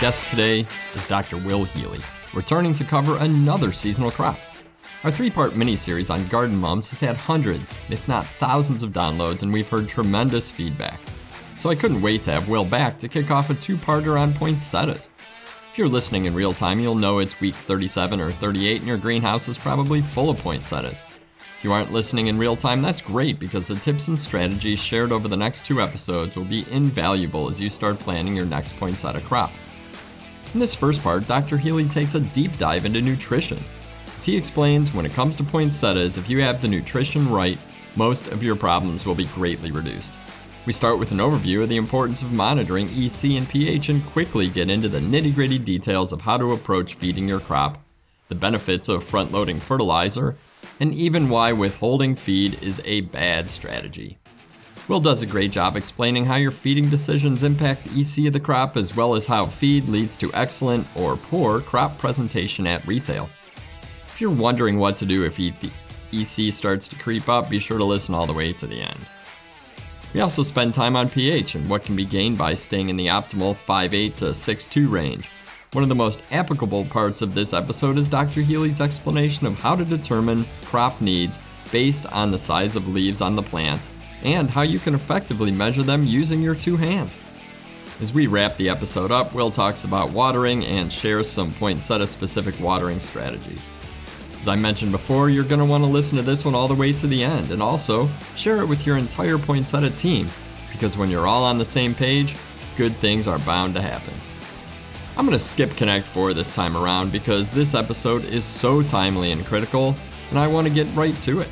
guest today is Dr. Will Healy, returning to cover another seasonal crop. Our three part mini series on garden mums has had hundreds, if not thousands, of downloads, and we've heard tremendous feedback. So I couldn't wait to have Will back to kick off a two parter on poinsettias. If you're listening in real time, you'll know it's week 37 or 38 and your greenhouse is probably full of poinsettias. If you aren't listening in real time, that's great because the tips and strategies shared over the next two episodes will be invaluable as you start planning your next poinsettia crop. In this first part, Dr. Healy takes a deep dive into nutrition as he explains, when it comes to poinsettias, if you have the nutrition right, most of your problems will be greatly reduced. We start with an overview of the importance of monitoring EC and pH and quickly get into the nitty gritty details of how to approach feeding your crop, the benefits of front loading fertilizer, and even why withholding feed is a bad strategy. Will does a great job explaining how your feeding decisions impact the EC of the crop as well as how feed leads to excellent or poor crop presentation at retail. If you're wondering what to do if EC starts to creep up, be sure to listen all the way to the end. We also spend time on pH and what can be gained by staying in the optimal 5.8 to 6.2 range. One of the most applicable parts of this episode is Dr. Healy's explanation of how to determine crop needs based on the size of leaves on the plant and how you can effectively measure them using your two hands. As we wrap the episode up, Will talks about watering and shares some poinsettia specific watering strategies. As I mentioned before, you're going to want to listen to this one all the way to the end, and also share it with your entire Poinsettia team, because when you're all on the same page, good things are bound to happen. I'm going to skip Connect 4 this time around because this episode is so timely and critical, and I want to get right to it.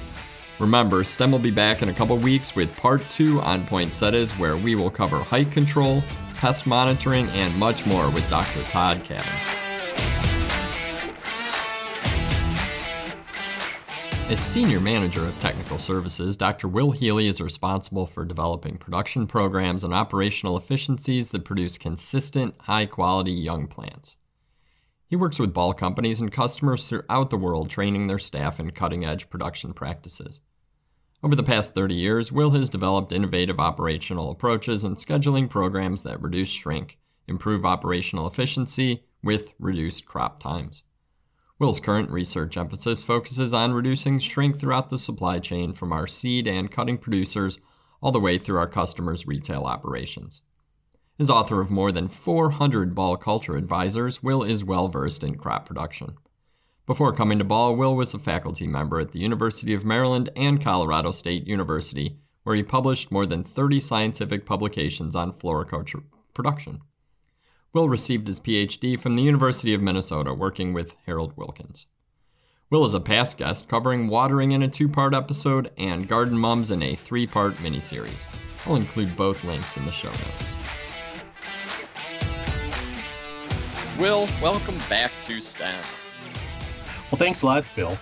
Remember, STEM will be back in a couple weeks with part 2 on poinsettias, where we will cover height control, pest monitoring, and much more with Dr. Todd Cavins. As Senior Manager of Technical Services, Dr. Will Healy is responsible for developing production programs and operational efficiencies that produce consistent, high quality young plants. He works with ball companies and customers throughout the world, training their staff in cutting edge production practices. Over the past 30 years, Will has developed innovative operational approaches and scheduling programs that reduce shrink, improve operational efficiency with reduced crop times. Will's current research emphasis focuses on reducing shrink throughout the supply chain from our seed and cutting producers all the way through our customers' retail operations. As author of more than 400 Ball culture advisors, Will is well versed in crop production. Before coming to Ball, Will was a faculty member at the University of Maryland and Colorado State University, where he published more than 30 scientific publications on floriculture production. Will received his PhD from the University of Minnesota, working with Harold Wilkins. Will is a past guest covering watering in a two part episode and garden mums in a three part miniseries. I'll include both links in the show notes. Will, welcome back to STEM. Well, thanks a lot, Bill.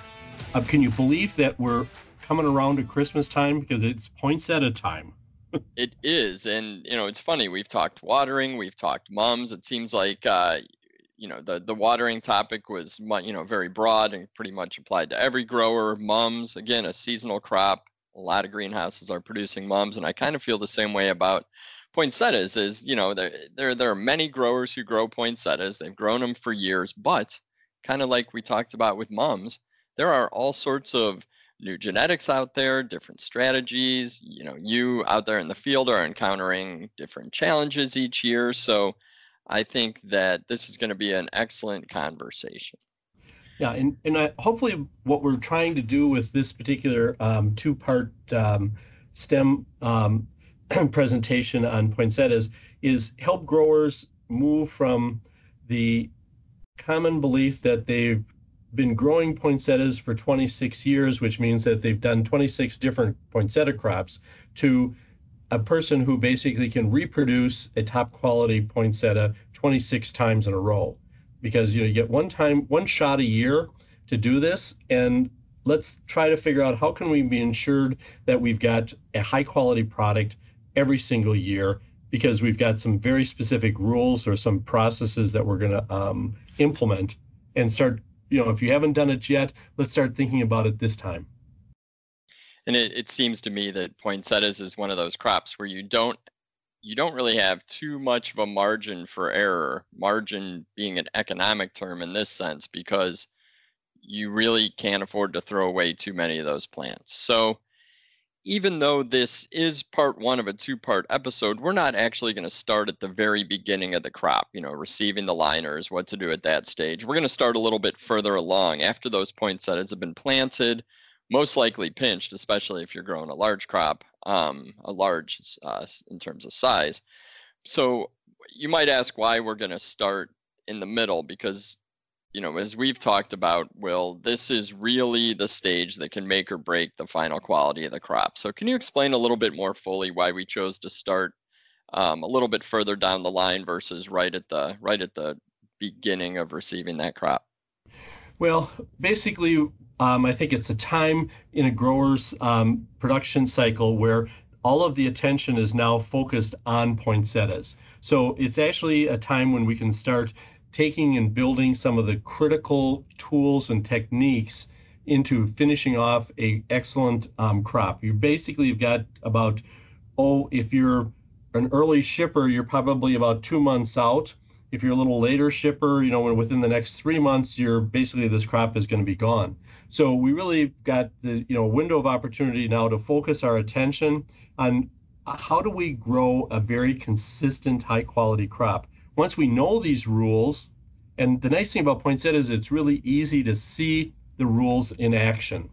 Uh, can you believe that we're coming around to Christmas time because it's poinsettia time? it is, and you know, it's funny. We've talked watering, we've talked mums. It seems like uh, you know the the watering topic was you know very broad and pretty much applied to every grower. Mums, again, a seasonal crop. A lot of greenhouses are producing mums, and I kind of feel the same way about poinsettias. Is you know there there there are many growers who grow poinsettias. They've grown them for years, but kind of like we talked about with mums, there are all sorts of new genetics out there, different strategies. You know, you out there in the field are encountering different challenges each year. So I think that this is going to be an excellent conversation. Yeah, and, and I, hopefully what we're trying to do with this particular um, two-part um, STEM um, presentation on poinsettias is help growers move from the common belief that they've been growing poinsettias for 26 years, which means that they've done 26 different poinsettia crops, to a person who basically can reproduce a top quality poinsettia 26 times in a row. Because you know you get one time, one shot a year to do this, and let's try to figure out how can we be ensured that we've got a high quality product every single year because we've got some very specific rules or some processes that we're going to um, implement and start you know, if you haven't done it yet, let's start thinking about it this time. And it, it seems to me that poinsettias is one of those crops where you don't you don't really have too much of a margin for error, margin being an economic term in this sense, because you really can't afford to throw away too many of those plants. So, even though this is part one of a two part episode, we're not actually going to start at the very beginning of the crop, you know, receiving the liners, what to do at that stage. We're going to start a little bit further along after those poinsettias have been planted, most likely pinched, especially if you're growing a large crop, um, a large uh, in terms of size. So you might ask why we're going to start in the middle because you know, as we've talked about, Will, this is really the stage that can make or break the final quality of the crop. So, can you explain a little bit more fully why we chose to start um, a little bit further down the line versus right at the right at the beginning of receiving that crop? Well, basically, um, I think it's a time in a grower's um, production cycle where all of the attention is now focused on poinsettias. So it's actually a time when we can start taking and building some of the critical tools and techniques into finishing off a excellent um, crop. You basically have got about oh, if you're an early shipper, you're probably about two months out. If you're a little later shipper, you know, within the next three months, you're basically this crop is going to be gone. So we really got the you know window of opportunity now to focus our attention on how do we grow a very consistent, high quality crop once we know these rules, and the nice thing about poinsettia is it's really easy to see the rules in action.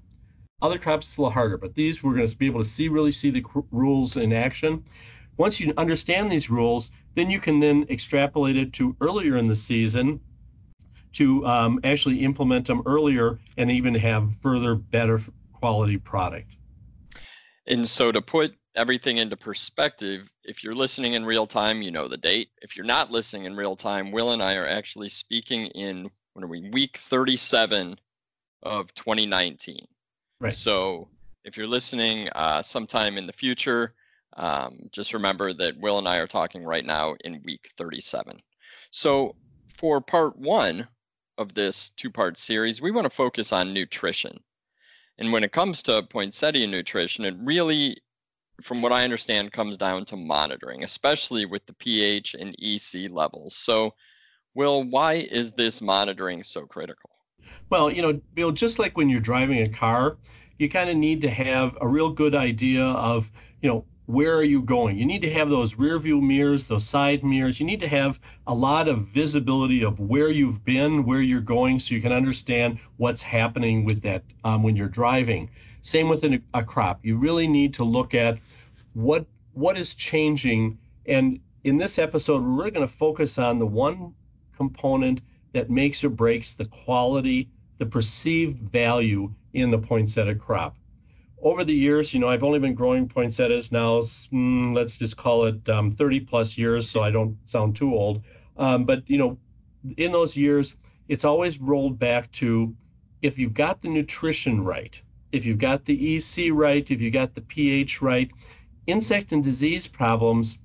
Other crops it's a little harder, but these we're going to be able to see really see the rules in action. Once you understand these rules, then you can then extrapolate it to earlier in the season to um, actually implement them earlier and even have further better quality product. And so to put everything into perspective, if you're listening in real time, you know the date. If you're not listening in real time, Will and I are actually speaking in when are we week 37 of 2019. Right. So if you're listening uh, sometime in the future, um, just remember that Will and I are talking right now in week 37. So for part one of this two-part series, we want to focus on nutrition. And when it comes to poinsettia nutrition, it really from what I understand, comes down to monitoring, especially with the pH and EC levels. So, Will, why is this monitoring so critical? Well, you know, Bill, just like when you're driving a car, you kind of need to have a real good idea of, you know, where are you going? You need to have those rear view mirrors, those side mirrors. You need to have a lot of visibility of where you've been, where you're going, so you can understand what's happening with that um, when you're driving. Same with an, a crop. You really need to look at what what is changing. And in this episode, we're really going to focus on the one component that makes or breaks the quality, the perceived value in the poinsettia crop. Over the years, you know, I've only been growing poinsettias now, mm, let's just call it um, 30 plus years, so I don't sound too old. Um, but, you know, in those years, it's always rolled back to if you've got the nutrition right, if you've got the EC right, if you've got the pH right, insect and disease problems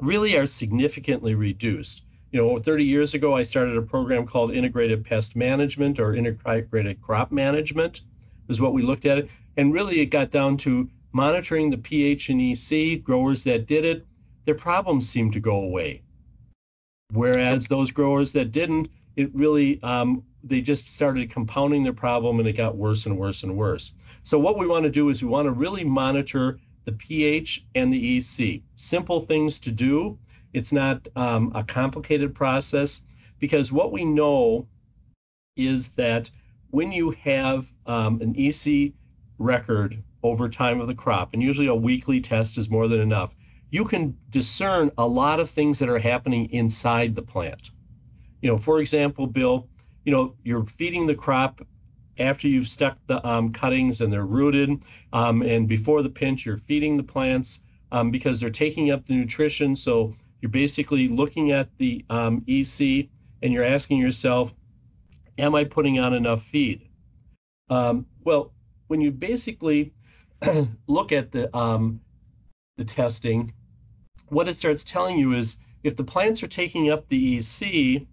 really are significantly reduced. You know, 30 years ago, I started a program called Integrated Pest Management or Integrated Crop Management, is what we looked at. And really, it got down to monitoring the pH and EC. Growers that did it, their problems seemed to go away. Whereas those growers that didn't, it really um, they just started compounding their problem and it got worse and worse and worse. So what we want to do is we want to really monitor the pH and the EC. Simple things to do. It's not um, a complicated process because what we know is that when you have um, an EC record over time of the crop, and usually a weekly test is more than enough, you can discern a lot of things that are happening inside the plant. You know, for example, Bill, you know, you're feeding the crop after you've stuck the um, cuttings and they're rooted, um, and before the pinch, you're feeding the plants um, because they're taking up the nutrition. So you're basically looking at the um, EC and you're asking yourself, am I putting on enough feed? Um, well, when you basically look at the um, the testing, what it starts telling you is if the plants are taking up the EC,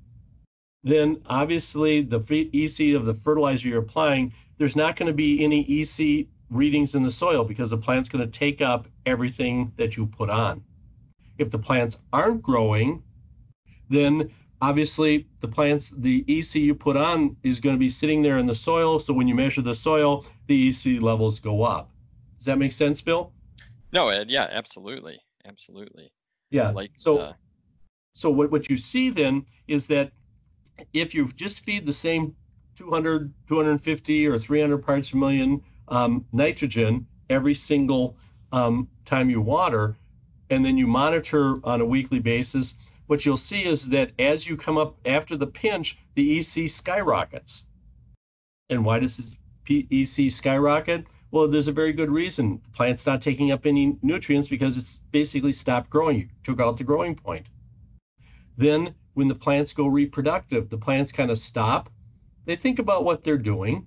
then obviously the EC of the fertilizer you're applying, there's not going to be any EC readings in the soil because the plant's going to take up everything that you put on. If the plants aren't growing, then obviously the plants, the EC you put on is going to be sitting there in the soil. So when you measure the soil, the EC levels go up. Does that make sense, Bill? No, Ed. Yeah, absolutely, absolutely. Yeah. Like so. So what what you see then is that if you just feed the same 200, 250, or 300 parts per million um, nitrogen every single um, time you water, and then you monitor on a weekly basis, what you'll see is that as you come up after the pinch, the EC skyrockets. And why does the EC skyrocket? Well, there's a very good reason. The plant's not taking up any nutrients because it's basically stopped growing. You took out the growing point. Then, when the plants go reproductive, the plants kind of stop. They think about what they're doing.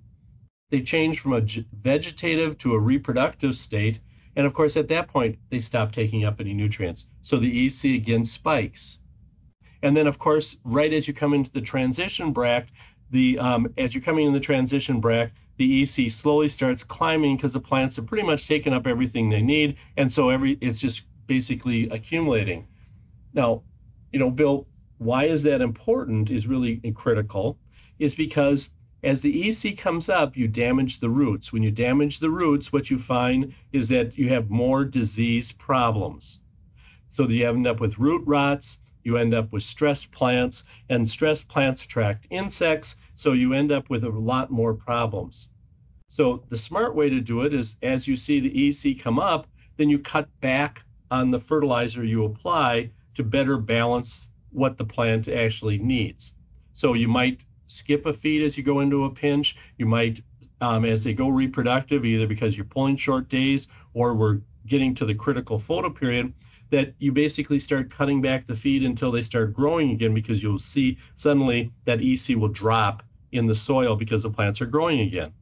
They change from a vegetative to a reproductive state. And of course, at that point, they stop taking up any nutrients. So the EC again spikes. And then, of course, right as you come into the transition bract, the um, as you're coming in the transition bract, the EC slowly starts climbing because the plants have pretty much taken up everything they need, and so every it's just basically accumulating. Now, you know, Bill, why is that important is really critical, is because as the EC comes up, you damage the roots. When you damage the roots, what you find is that you have more disease problems. So you end up with root rots, you end up with stressed plants, and stressed plants attract insects, so you end up with a lot more problems. So the smart way to do it is as you see the EC come up, then you cut back on the fertilizer you apply to better balance what the plant actually needs. So you might skip a feed as you go into a pinch. You might, um, as they go reproductive, either because you're pulling short days or we're getting to the critical photo period, that you basically start cutting back the feed until they start growing again because you'll see suddenly that EC will drop in the soil because the plants are growing again.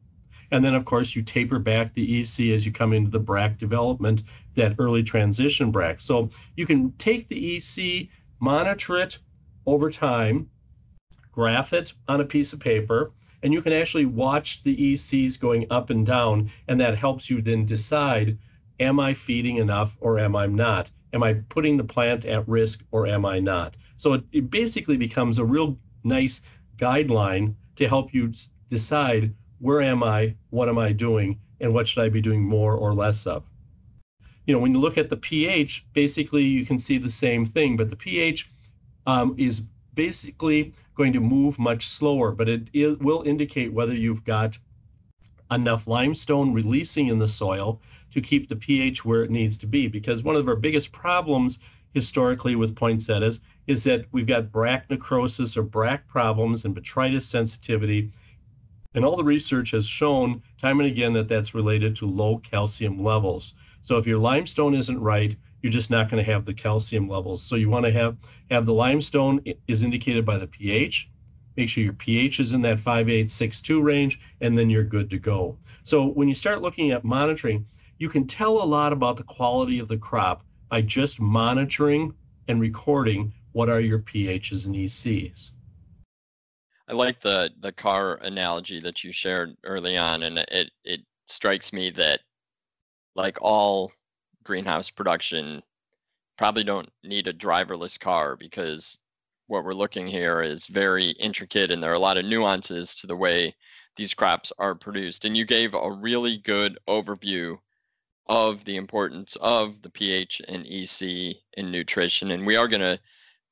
And then, of course, you taper back the EC as you come into the bract development, that early transition bract. So you can take the EC, monitor it over time, graph it on a piece of paper, and you can actually watch the ECs going up and down. And that helps you then decide am I feeding enough or am I not? Am I putting the plant at risk or am I not? So it, it basically becomes a real nice guideline to help you decide where am I, what am I doing, and what should I be doing more or less of. You know, when you look at the pH, basically you can see the same thing, but the pH um, is basically going to move much slower, but it, it will indicate whether you've got enough limestone releasing in the soil to keep the pH where it needs to be. Because one of our biggest problems historically with poinsettias is that we've got bract necrosis or bract problems and botrytis sensitivity. And all the research has shown time and again that that's related to low calcium levels. So if your limestone isn't right, you're just not going to have the calcium levels. So you want to have have the limestone is indicated by the pH. Make sure your pH is in that 5862 range, and then you're good to go. So when you start looking at monitoring, you can tell a lot about the quality of the crop by just monitoring and recording what are your pHs and ECs. I like the the car analogy that you shared early on, and it it strikes me that like all greenhouse production, probably don't need a driverless car because what we're looking here is very intricate and there are a lot of nuances to the way these crops are produced. And you gave a really good overview of the importance of the pH and EC in nutrition. And we are going to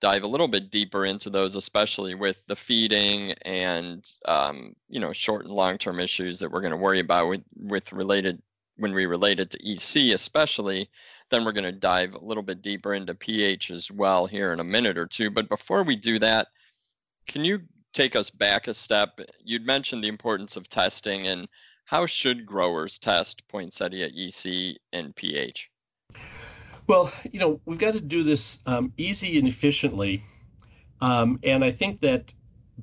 dive a little bit deeper into those, especially with the feeding and um, you know short and long term issues that we're going to worry about with with related when we relate it to EC, especially. Then we're going to dive a little bit deeper into pH as well here in a minute or two. But before we do that, can you take us back a step? You'd mentioned the importance of testing and how should growers test poinsettia EC and pH? Well, you know, we've got to do this um, easy and efficiently. Um, and I think that,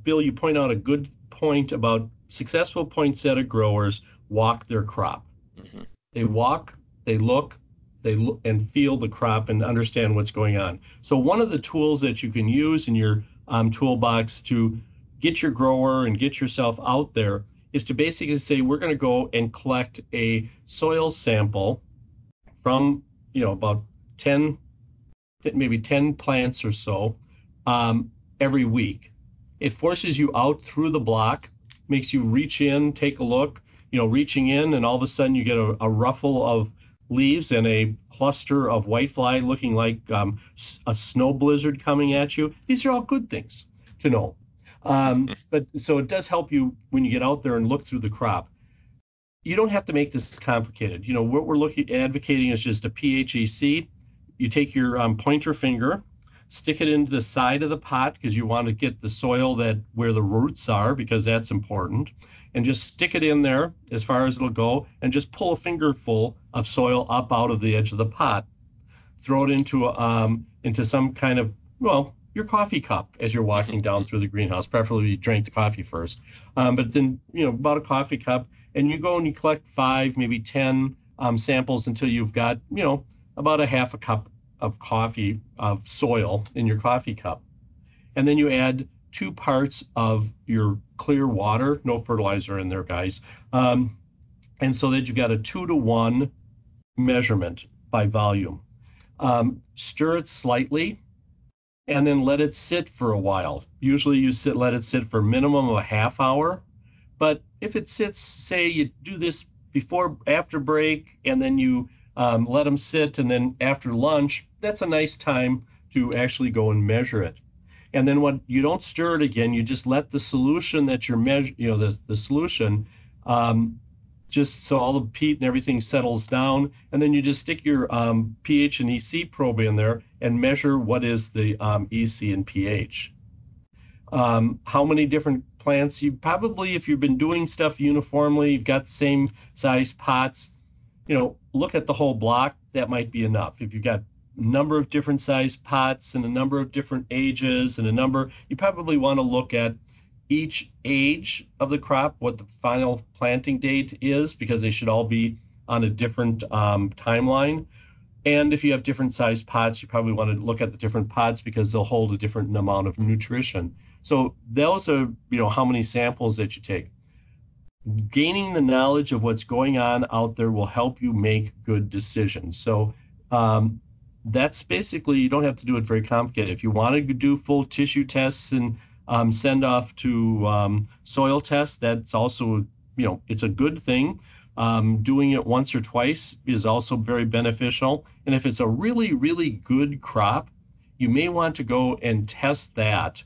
Bill, you point out a good point about successful poinsettia growers walk their crop. Mm-hmm. They walk, they look, they look and feel the crop and understand what's going on. So one of the tools that you can use in your um, toolbox to get your grower and get yourself out there is to basically say we're going to go and collect a soil sample from you know about 10 maybe 10 plants or so um, every week. It forces you out through the block, makes you reach in, take a look, you know, reaching in, and all of a sudden you get a, a ruffle of leaves and a cluster of whitefly looking like um, a snow blizzard coming at you. These are all good things to know. Um, but so it does help you when you get out there and look through the crop. You don't have to make this complicated. You know what we're looking advocating is just a PHEC. You take your um, pointer finger, stick it into the side of the pot because you want to get the soil that where the roots are because that's important and just stick it in there as far as it'll go and just pull a fingerful of soil up out of the edge of the pot. Throw it into um, into some kind of well your coffee cup as you're walking down through the greenhouse. Preferably you drink the coffee first, um, but then you know about a coffee cup, and you go and you collect five, maybe ten um, samples until you've got you know about a half a cup of coffee of soil in your coffee cup, and then you add two parts of your clear water, no fertilizer in there, guys. Um, and so that you've got a two to one measurement by volume. Um, stir it slightly and then let it sit for a while. Usually you sit let it sit for minimum of a half hour. But if it sits, say you do this before after break and then you um, let them sit and then after lunch, that's a nice time to actually go and measure it and then what you don't stir it again you just let the solution that you're measuring you know the, the solution um, just so all the peat and everything settles down. And then you just stick your um, ph and ec probe in there and measure what is the um, ec and ph um, how many different plants you probably if you've been doing stuff uniformly you've got the same size pots you know look at the whole block that might be enough. If you've got number of different size pots and a number of different ages and a number you probably want to look at each age of the crop what the final planting date is because they should all be on a different um, timeline. And if you have different size pots you probably want to look at the different pots because they'll hold a different amount of nutrition. So those are you know how many samples that you take. Gaining the knowledge of what's going on out there will help you make good decisions. So um, that's basically you don't have to do it very complicated. If you want to do full tissue tests and um, send off to um, soil tests, that's also you know it's a good thing. Um, doing it once or twice is also very beneficial. And if it's a really really good crop, you may want to go and test that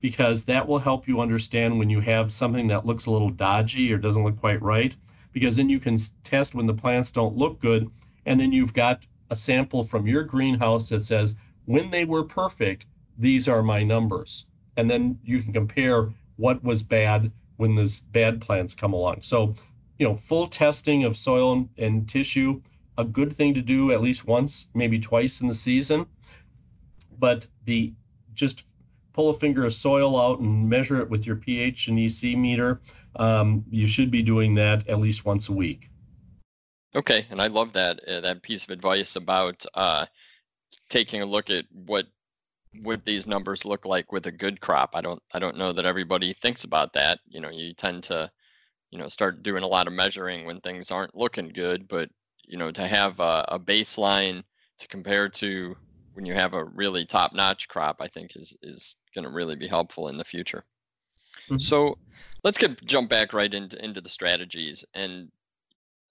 because that will help you understand when you have something that looks a little dodgy or doesn't look quite right. Because then you can test when the plants don't look good, and then you've got a sample from your greenhouse that says, when they were perfect, these are my numbers. And then you can compare what was bad when those bad plants come along. So, you know, full testing of soil and tissue, a good thing to do at least once, maybe twice in the season. But the just pull a finger of soil out and measure it with your pH and EC meter. Um, you should be doing that at least once a week. Okay, and I love that uh, that piece of advice about uh, taking a look at what what these numbers look like with a good crop. I don't I don't know that everybody thinks about that. You know, you tend to you know start doing a lot of measuring when things aren't looking good, but you know to have a, a baseline to compare to when you have a really top notch crop, I think is is going to really be helpful in the future. Mm-hmm. So let's get jump back right into into the strategies and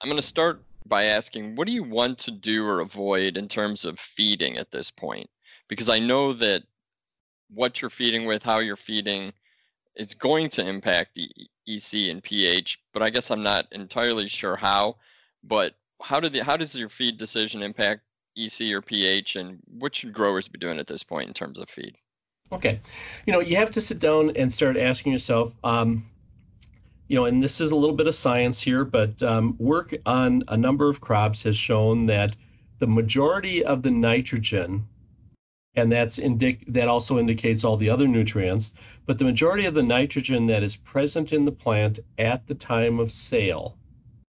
I'm going to start by asking what do you want to do or avoid in terms of feeding at this point? Because I know that what you're feeding with, how you're feeding, is going to impact the EC and pH, but I guess I'm not entirely sure how. But how do the how does your feed decision impact EC or pH, and what should growers be doing at this point in terms of feed? Okay, you know you have to sit down and start asking yourself. Um, you know, and this is a little bit of science here, but um, work on a number of crops has shown that the majority of the nitrogen, and that's indic- that also indicates all the other nutrients, but the majority of the nitrogen that is present in the plant at the time of sale,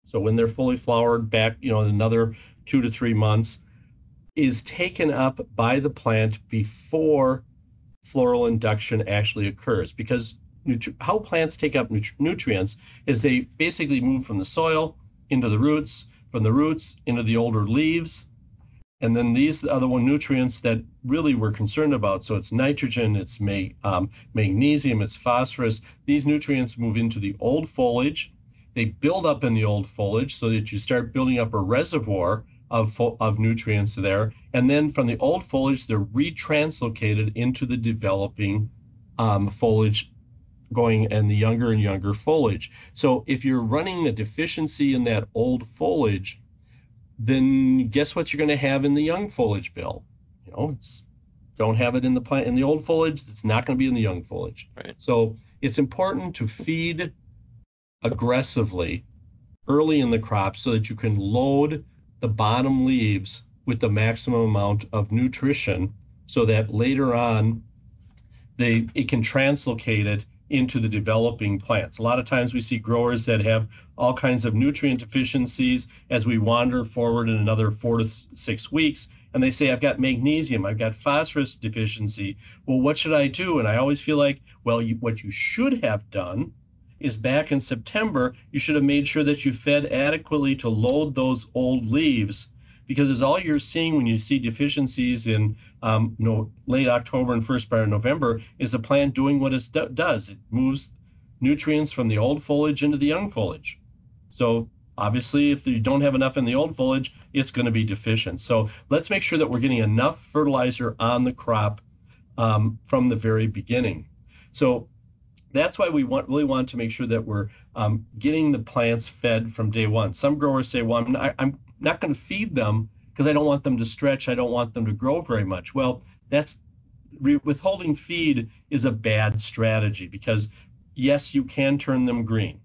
so when they're fully flowered back, you know, another two to three months, is taken up by the plant before floral induction actually occurs because how plants take up nutri- nutrients is they basically move from the soil into the roots, from the roots into the older leaves, And then these are the one nutrients that really we're concerned about. So it's nitrogen, it's um, magnesium, it's phosphorus. These nutrients move into the old foliage. They build up in the old foliage so that you start building up a reservoir of, fo- of nutrients there. And then from the old foliage, they're retranslocated into the developing um, foliage going and the younger and younger foliage. So if you're running a deficiency in that old foliage, then guess what you're going to have in the young foliage bill? You know, it's don't have it in the plant in the old foliage. It's not going to be in the young foliage. Right. So it's important to feed aggressively early in the crop so that you can load the bottom leaves with the maximum amount of nutrition so that later on they it can translocate it into the developing plants. A lot of times we see growers that have all kinds of nutrient deficiencies as we wander forward in another four to six weeks. And they say, I've got magnesium, I've got phosphorus deficiency. Well, what should I do? And I always feel like, well, you, what you should have done is back in September, you should have made sure that you fed adequately to load those old leaves because it's all you're seeing when you see deficiencies in um, no, late October and first part of November is the plant doing what it do- does. It moves nutrients from the old foliage into the young foliage. So obviously, if you don't have enough in the old foliage, it's going to be deficient. So let's make sure that we're getting enough fertilizer on the crop um, from the very beginning. So that's why we want really want to make sure that we're um, getting the plants fed from day one. Some growers say, "Well, I'm not, I'm not going to feed them because I don't want them to stretch. I don't want them to grow very much." Well, that's withholding feed is a bad strategy because yes, you can turn them green,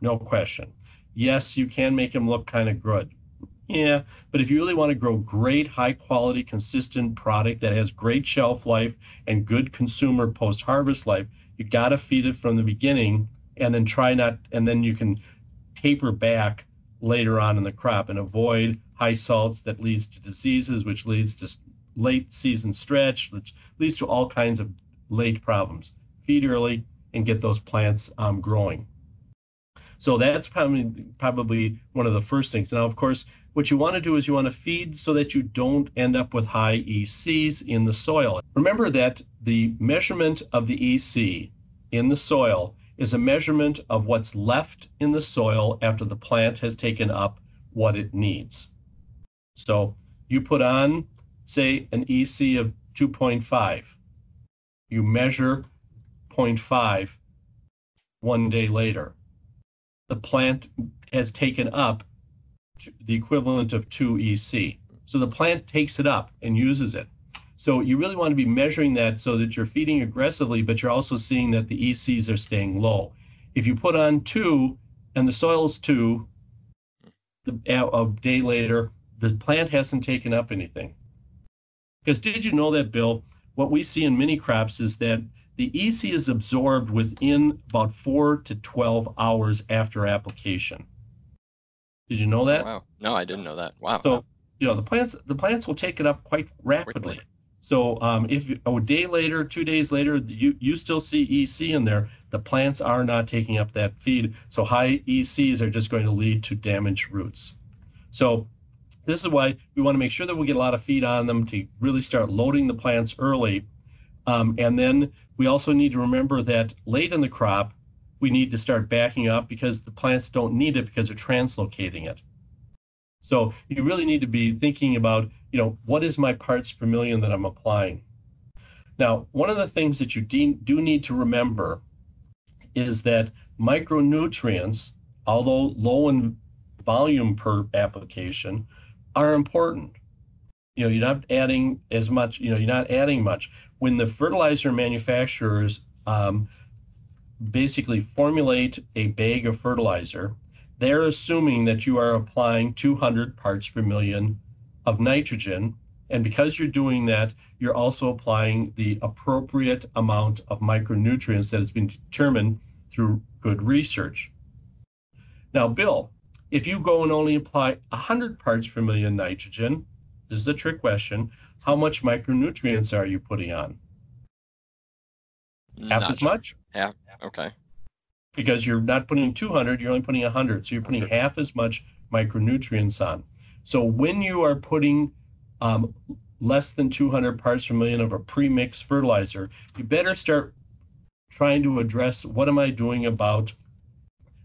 no question. Yes, you can make them look kind of good. Yeah, but if you really want to grow great, high quality, consistent product that has great shelf life and good consumer post harvest life, you got to feed it from the beginning and then try not, and then you can taper back later on in the crop and avoid high salts that leads to diseases, which leads to late season stretch, which leads to all kinds of late problems. Feed early and get those plants um, growing. So that's probably probably one of the first things. Now, of course, what you want to do is you want to feed so that you don't end up with high ECs in the soil. Remember that the measurement of the EC in the soil is a measurement of what's left in the soil after the plant has taken up what it needs. So you put on, say, an EC of 2.5. You measure 0.5 one day later the plant has taken up the equivalent of 2 EC. So the plant takes it up and uses it. So you really want to be measuring that so that you're feeding aggressively, but you're also seeing that the ECs are staying low. If you put on 2 and the soil is 2, the, a day later, the plant hasn't taken up anything. Because did you know that, Bill? What we see in many crops is that the EC is absorbed within about four to 12 hours after application. Did you know that? Wow. No, I didn't know that. Wow. So, you know, the plants the plants will take it up quite rapidly. Quickly. So, um, if a day later, two days later, you you still see EC in there, the plants are not taking up that feed. So, high ECs are just going to lead to damaged roots. So, this is why we want to make sure that we get a lot of feed on them to really start loading the plants early. Um, and then we also need to remember that late in the crop, we need to start backing up because the plants don't need it because they're translocating it. So you really need to be thinking about, you know, what is my parts per million that I'm applying? Now, one of the things that you de- do need to remember is that micronutrients, although low in volume per application, are important. You know, you're not adding as much, you know, you're not adding much when the fertilizer manufacturers um, basically formulate a bag of fertilizer, they're assuming that you are applying 200 parts per million of nitrogen. And because you're doing that, you're also applying the appropriate amount of micronutrients that has been determined through good research. Now, Bill, if you go and only apply 100 parts per million nitrogen, this is a trick question, how much micronutrients are you putting on? Half Not as sure. much? Half. Okay. Because you're not putting 200, you're only putting 100. So you're putting 100. half as much micronutrients on. So when you are putting um, less than 200 parts per million of a pre-mixed fertilizer, you better start trying to address what am I doing about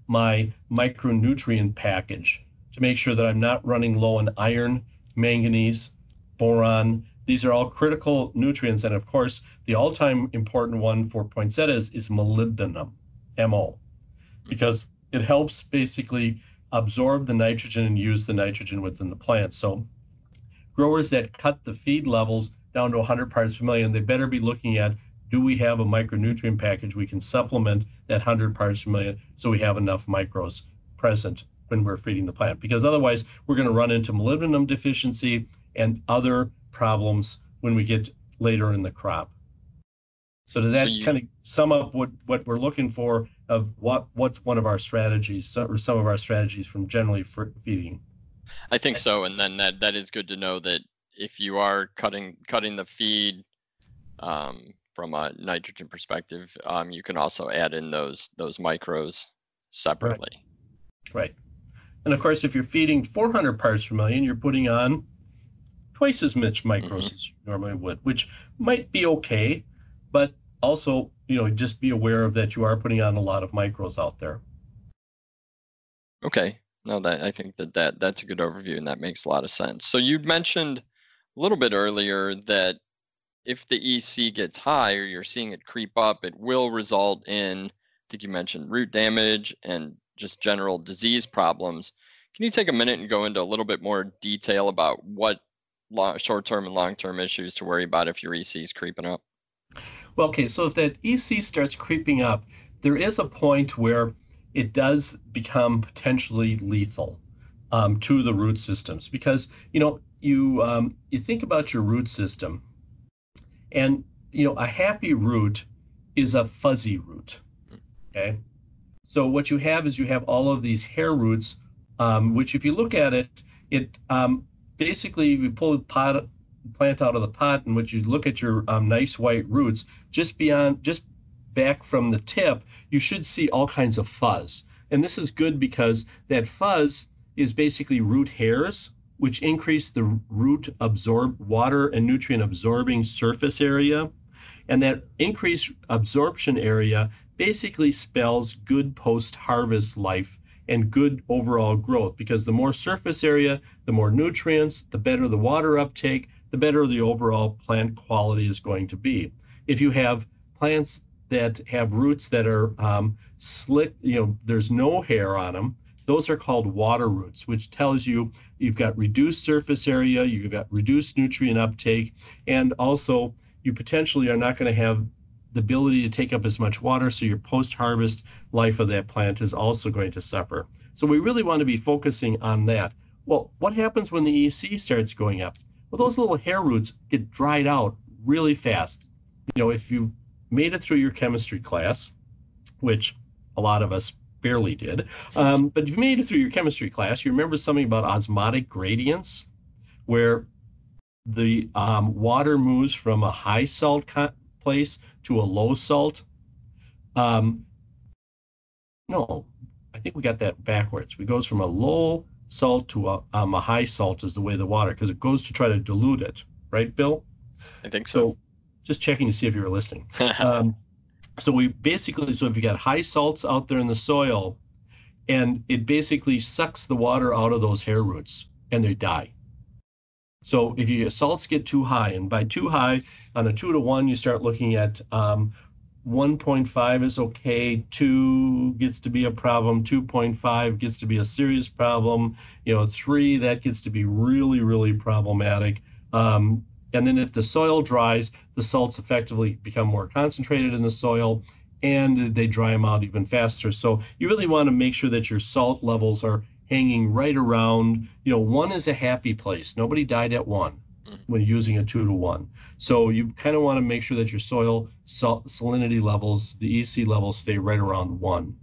my micronutrient package to make sure that I'm not running low on iron, manganese, boron. These are all critical nutrients. And of course, the all time important one for poinsettias is molybdenum, MO, because it helps basically absorb the nitrogen and use the nitrogen within the plant. So growers that cut the feed levels down to 100 parts per million, they better be looking at do we have a micronutrient package we can supplement that 100 parts per million so we have enough micros present when we're feeding the plant? Because otherwise, we're going to run into molybdenum deficiency and other problems when we get later in the crop. So does that so you, kind of sum up what, what we're looking for of what what's one of our strategies or some of our strategies from generally feeding? I think so, and then that that is good to know that if you are cutting cutting the feed um, from a nitrogen perspective, um, you can also add in those those micros separately. Right. right. And of course, if you're feeding 400 parts per million, you're putting on twice as much micros mm-hmm. as you normally would, which might be okay, but also, you know, just be aware of that you are putting on a lot of micros out there. Okay no, that I think that, that that's a good overview and that makes a lot of sense. So you mentioned a little bit earlier that if the EC gets high or you're seeing it creep up, it will result in, I think you mentioned root damage and just general disease problems. Can you take a minute and go into a little bit more detail about what short-term and long-term issues to worry about if your EC is creeping up? Well, okay, so if that EC starts creeping up, there is a point where it does become potentially lethal um, to the root systems because you know you um, you think about your root system, and you know a happy root is a fuzzy root. Okay, so what you have is you have all of these hair roots, um, which if you look at it, it um, basically you pull pot plant out of the pot and what you look at your um, nice white roots just beyond just back from the tip, you should see all kinds of fuzz. And this is good because that fuzz is basically root hairs, which increase the root absorb water and nutrient absorbing surface area. And that increased absorption area basically spells good post harvest life and good overall growth because the more surface area, the more nutrients, the better the water uptake, the better the overall plant quality is going to be. If you have plants that have roots that are um, slick, you know, there's no hair on them. Those are called water roots, which tells you you've got reduced surface area, you've got reduced nutrient uptake, and also you potentially are not going to have the ability to take up as much water, so your post-harvest life of that plant is also going to suffer. So we really want to be focusing on that. Well, what happens when the EC starts going up? Well, those little hair roots get dried out really fast. You know, if you made it through your chemistry class, which a lot of us barely did, um, but if you made it through your chemistry class, you remember something about osmotic gradients, where the um, water moves from a high salt place to a low salt. Um, no, I think we got that backwards. It goes from a low salt to a, um, a high salt is the way the water, because it goes to try to dilute it, right, Bill? I think so. so just checking to see if you were listening. um, so we basically, so if you got high salts out there in the soil, and it basically sucks the water out of those hair roots, and they die. So if your salts get too high, and by too high, on a two to one, you start looking at um, 1.5 is okay, two gets to be a problem, 2.5 gets to be a serious problem, you know, three that gets to be really, really problematic. Um, and then if the soil dries, the salts effectively become more concentrated in the soil and they dry them out even faster. So you really want to make sure that your salt levels are hanging right around, you know, one is a happy place. Nobody died at one when using a two to one. So you kind of want to make sure that your soil salinity levels, the EC levels stay right around one.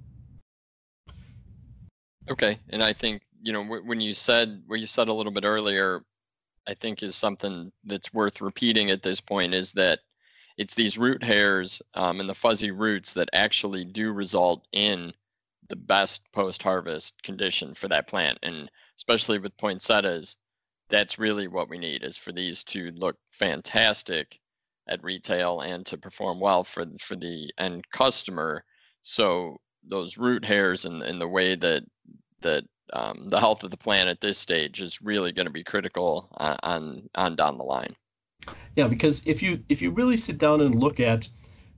Okay. And I think, you know, when you said, where you said a little bit earlier, I think is something that's worth repeating at this point is that it's these root hairs um, and the fuzzy roots that actually do result in the best post-harvest condition for that plant, and especially with poinsettias, that's really what we need is for these to look fantastic at retail and to perform well for for the end customer. So those root hairs and, the way that that um, the health of the plant at this stage is really going to be critical on, on on down the line. Yeah, because if you if you really sit down and look at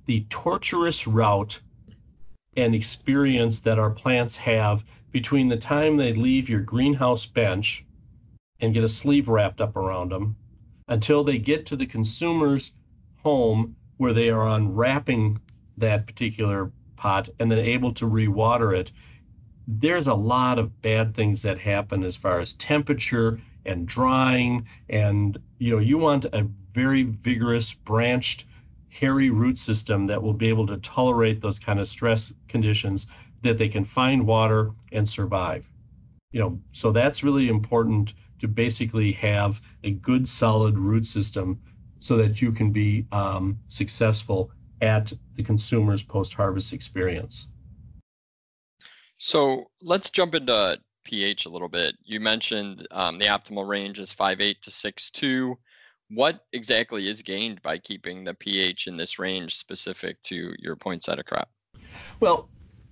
the torturous route and experience that our plants have between the time they leave your greenhouse bench and get a sleeve wrapped up around them until they get to the consumer's home where they are unwrapping that particular pot and then able to rewater it, there's a lot of bad things that happen as far as temperature and drying. And you know, you want a very vigorous, branched, hairy root system that will be able to tolerate those kind of stress conditions that they can find water and survive. You know, so that's really important to basically have a good solid root system so that you can be um, successful at the consumer's post-harvest experience. So let's jump into pH a little bit. You mentioned um, the optimal range is 5.8 to 6.2. What exactly is gained by keeping the pH in this range specific to your poinsettia crop? Well,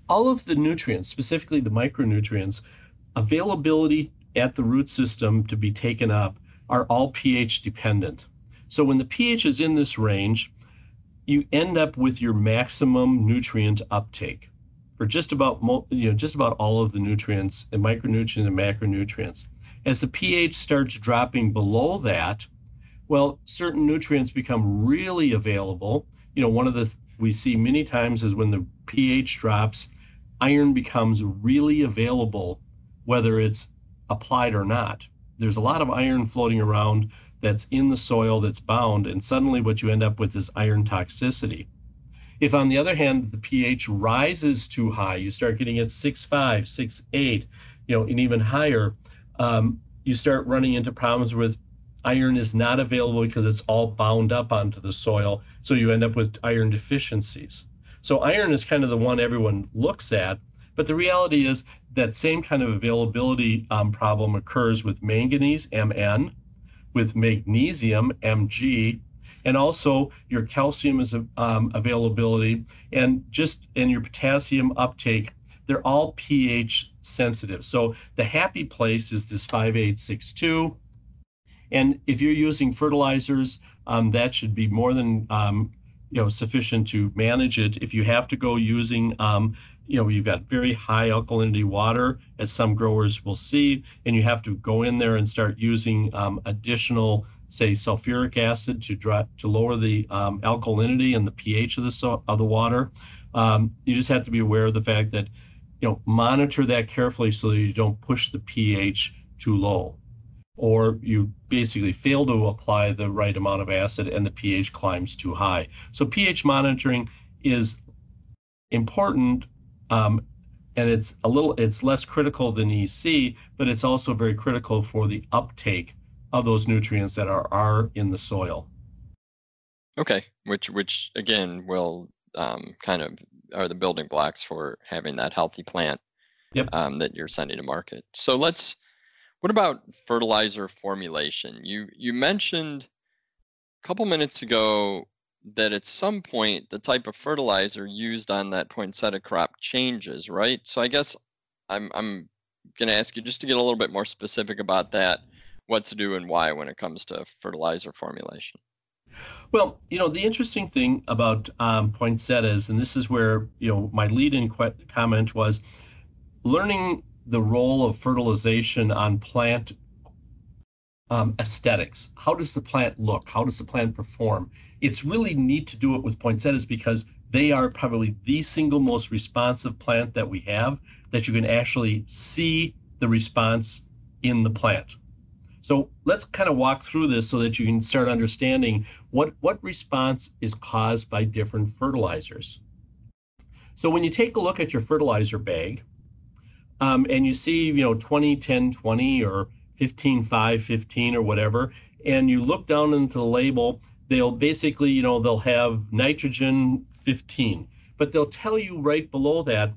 all of the nutrients, specifically the micronutrients, availability at the root system to be taken up are all pH dependent. So when the pH is in this range, you end up with your maximum nutrient uptake for just about you know just about all of the nutrients and micronutrients and macronutrients. As the pH starts dropping below that, well, certain nutrients become really available. You know, one of the we see many times is when the pH drops, iron becomes really available, whether it's applied or not. There's a lot of iron floating around that's in the soil that's bound, and suddenly what you end up with is iron toxicity. If, on the other hand, the pH rises too high, you start getting at 6.5, 6.8, you know, and even higher, um, you start running into problems with iron is not available because it's all bound up onto the soil. So you end up with iron deficiencies. So iron is kind of the one everyone looks at, but the reality is that same kind of availability um, problem occurs with manganese, Mn, with magnesium, Mg, and also your calcium is um, availability and just in your potassium uptake. They're all pH sensitive. So the happy place is this 5862. And if you're using fertilizers, um, that should be more than um, you know sufficient to manage it. If you have to go using um, you know you've got very high alkalinity water as some growers will see and you have to go in there and start using um, additional say sulfuric acid to drop to lower the um, alkalinity and the ph of the so, of the water. Um, you just have to be aware of the fact that you know monitor that carefully so that you don't push the ph too low or you basically fail to apply the right amount of acid and the ph climbs too high. So ph monitoring is important um, and it's a little it's less critical than EC, but it's also very critical for the uptake of those nutrients that are are in the soil. Okay, which which again will um, kind of are the building blocks for having that healthy plant yep. um, that you're sending to market. So let's. What about fertilizer formulation? You you mentioned a couple minutes ago that at some point the type of fertilizer used on that poinsettia crop changes, right? So I guess I'm I'm going to ask you just to get a little bit more specific about that, what to do and why when it comes to fertilizer formulation. Well, you know, the interesting thing about um, poinsettias, and this is where, you know, my lead in comment was learning the role of fertilization on plant um, aesthetics. How does the plant look? How does the plant perform? It's really neat to do it with poinsettias because they are probably the single most responsive plant that we have that you can actually see the response in the plant. So let's kind of walk through this so that you can start understanding what, what response is caused by different fertilizers. So when you take a look at your fertilizer bag um, and you see, you know, 20, 10, 20 or 15, 5, 15 or whatever, and you look down into the label, they'll basically, you know, they'll have nitrogen 15, but they'll tell you right below that,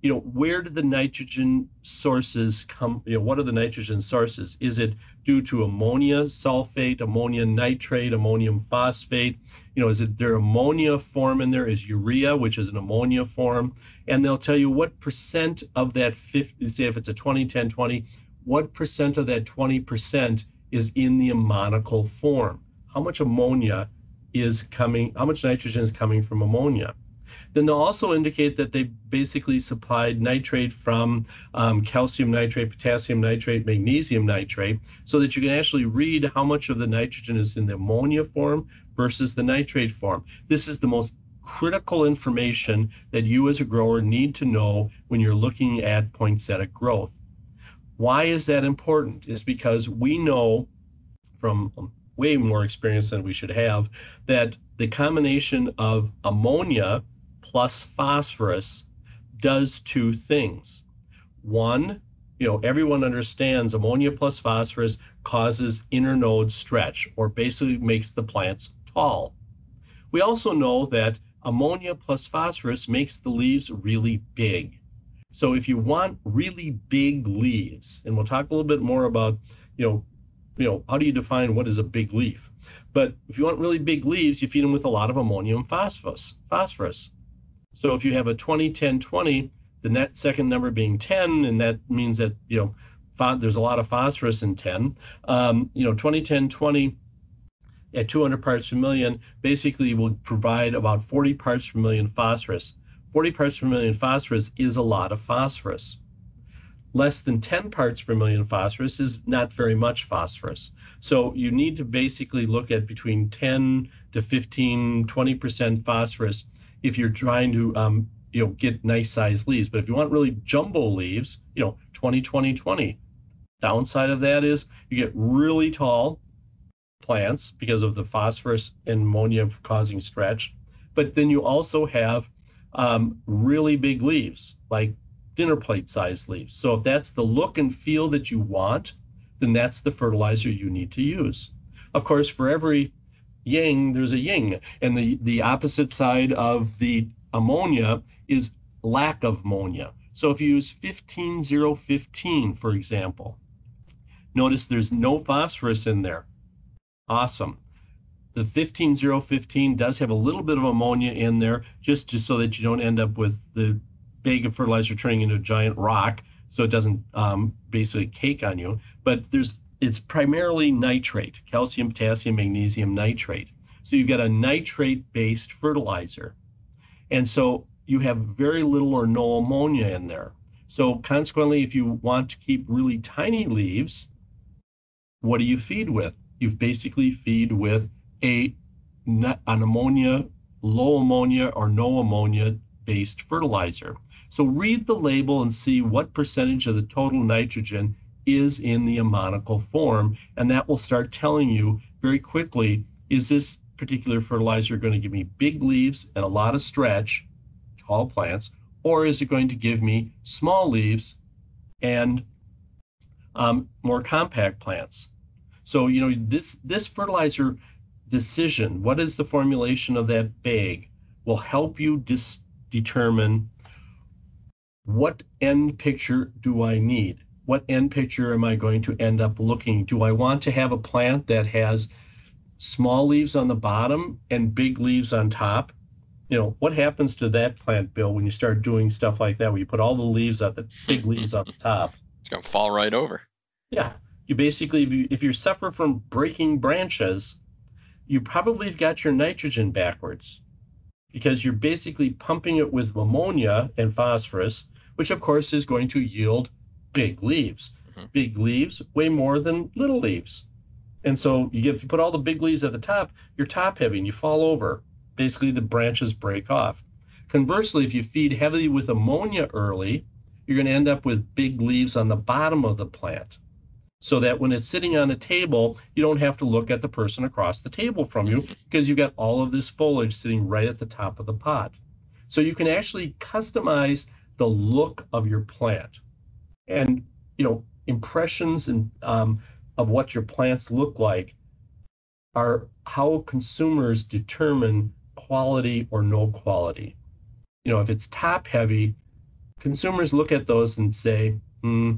you know, where did the nitrogen sources come, you know, what are the nitrogen sources? Is it due to ammonia sulfate, ammonia nitrate, ammonium phosphate. You know, is it their ammonia form in there is urea, which is an ammonia form, and they'll tell you what percent of that 50, say if it's a 20, 10, 20, what percent of that 20% is in the ammoniacal form? How much ammonia is coming, how much nitrogen is coming from ammonia? Then they'll also indicate that they basically supplied nitrate from um, calcium nitrate, potassium nitrate, magnesium nitrate, so that you can actually read how much of the nitrogen is in the ammonia form versus the nitrate form. This is the most critical information that you as a grower need to know when you're looking at poinsettia growth. Why is that important? Is because we know from way more experience than we should have that the combination of ammonia plus phosphorus does two things. One, you know, everyone understands ammonia plus phosphorus causes internode stretch or basically makes the plants tall. We also know that ammonia plus phosphorus makes the leaves really big. So if you want really big leaves, and we'll talk a little bit more about, you know, you know, how do you define what is a big leaf? But if you want really big leaves, you feed them with a lot of ammonium phosphorus. Phosphorus. So if you have a 20, 10, 20, the second number being 10, and that means that, you know, there's a lot of phosphorus in 10. Um, you know, 20, 10, 20 at 200 parts per million basically will provide about 40 parts per million phosphorus. 40 parts per million phosphorus is a lot of phosphorus. Less than 10 parts per million phosphorus is not very much phosphorus. So you need to basically look at between 10 to 15, 20% phosphorus if you're trying to um, you know get nice sized leaves. But if you want really jumbo leaves, you know 20 20 20. Downside of that is you get really tall plants because of the phosphorus and ammonia causing stretch. But then you also have um, really big leaves, like dinner plate sized leaves. So if that's the look and feel that you want, then that's the fertilizer you need to use. Of course, for every yang, there's a yin. And the, the opposite side of the ammonia is lack of ammonia. So if you use 15015, for example, notice there's no phosphorus in there. Awesome. The 15015 does have a little bit of ammonia in there, just to, so that you don't end up with the bag of fertilizer turning into a giant rock, so it doesn't um, basically cake on you. But there's it's primarily nitrate, calcium, potassium, magnesium nitrate. So you've got a nitrate based fertilizer. And so you have very little or no ammonia in there. So consequently, if you want to keep really tiny leaves, what do you feed with? You basically feed with a an ammonia, low ammonia or no ammonia based fertilizer. So read the label and see what percentage of the total nitrogen is in the ammonical form. And that will start telling you very quickly is this particular fertilizer going to give me big leaves and a lot of stretch, tall plants, or is it going to give me small leaves and um, more compact plants? So, you know, this, this fertilizer decision, what is the formulation of that bag, will help you dis- determine what end picture do I need? what end picture am I going to end up looking? Do I want to have a plant that has small leaves on the bottom and big leaves on top? You know, what happens to that plant, Bill, when you start doing stuff like that, where you put all the leaves up, the big leaves on the top? It's going to fall right over. Yeah. You basically, if you, if you suffer from breaking branches, you probably have got your nitrogen backwards because you're basically pumping it with ammonia and phosphorus, which of course is going to yield big leaves. Mm-hmm. Big leaves weigh more than little leaves. And so you get if you put all the big leaves at the top, you're top heavy and you fall over. Basically, the branches break off. Conversely, if you feed heavily with ammonia early, you're going to end up with big leaves on the bottom of the plant. So that when it's sitting on a table, you don't have to look at the person across the table from you because you've got all of this foliage sitting right at the top of the pot. So you can actually customize the look of your plant and you know impressions and um, of what your plants look like are how consumers determine quality or no quality. You know, if it's top heavy, consumers look at those and say, hmm,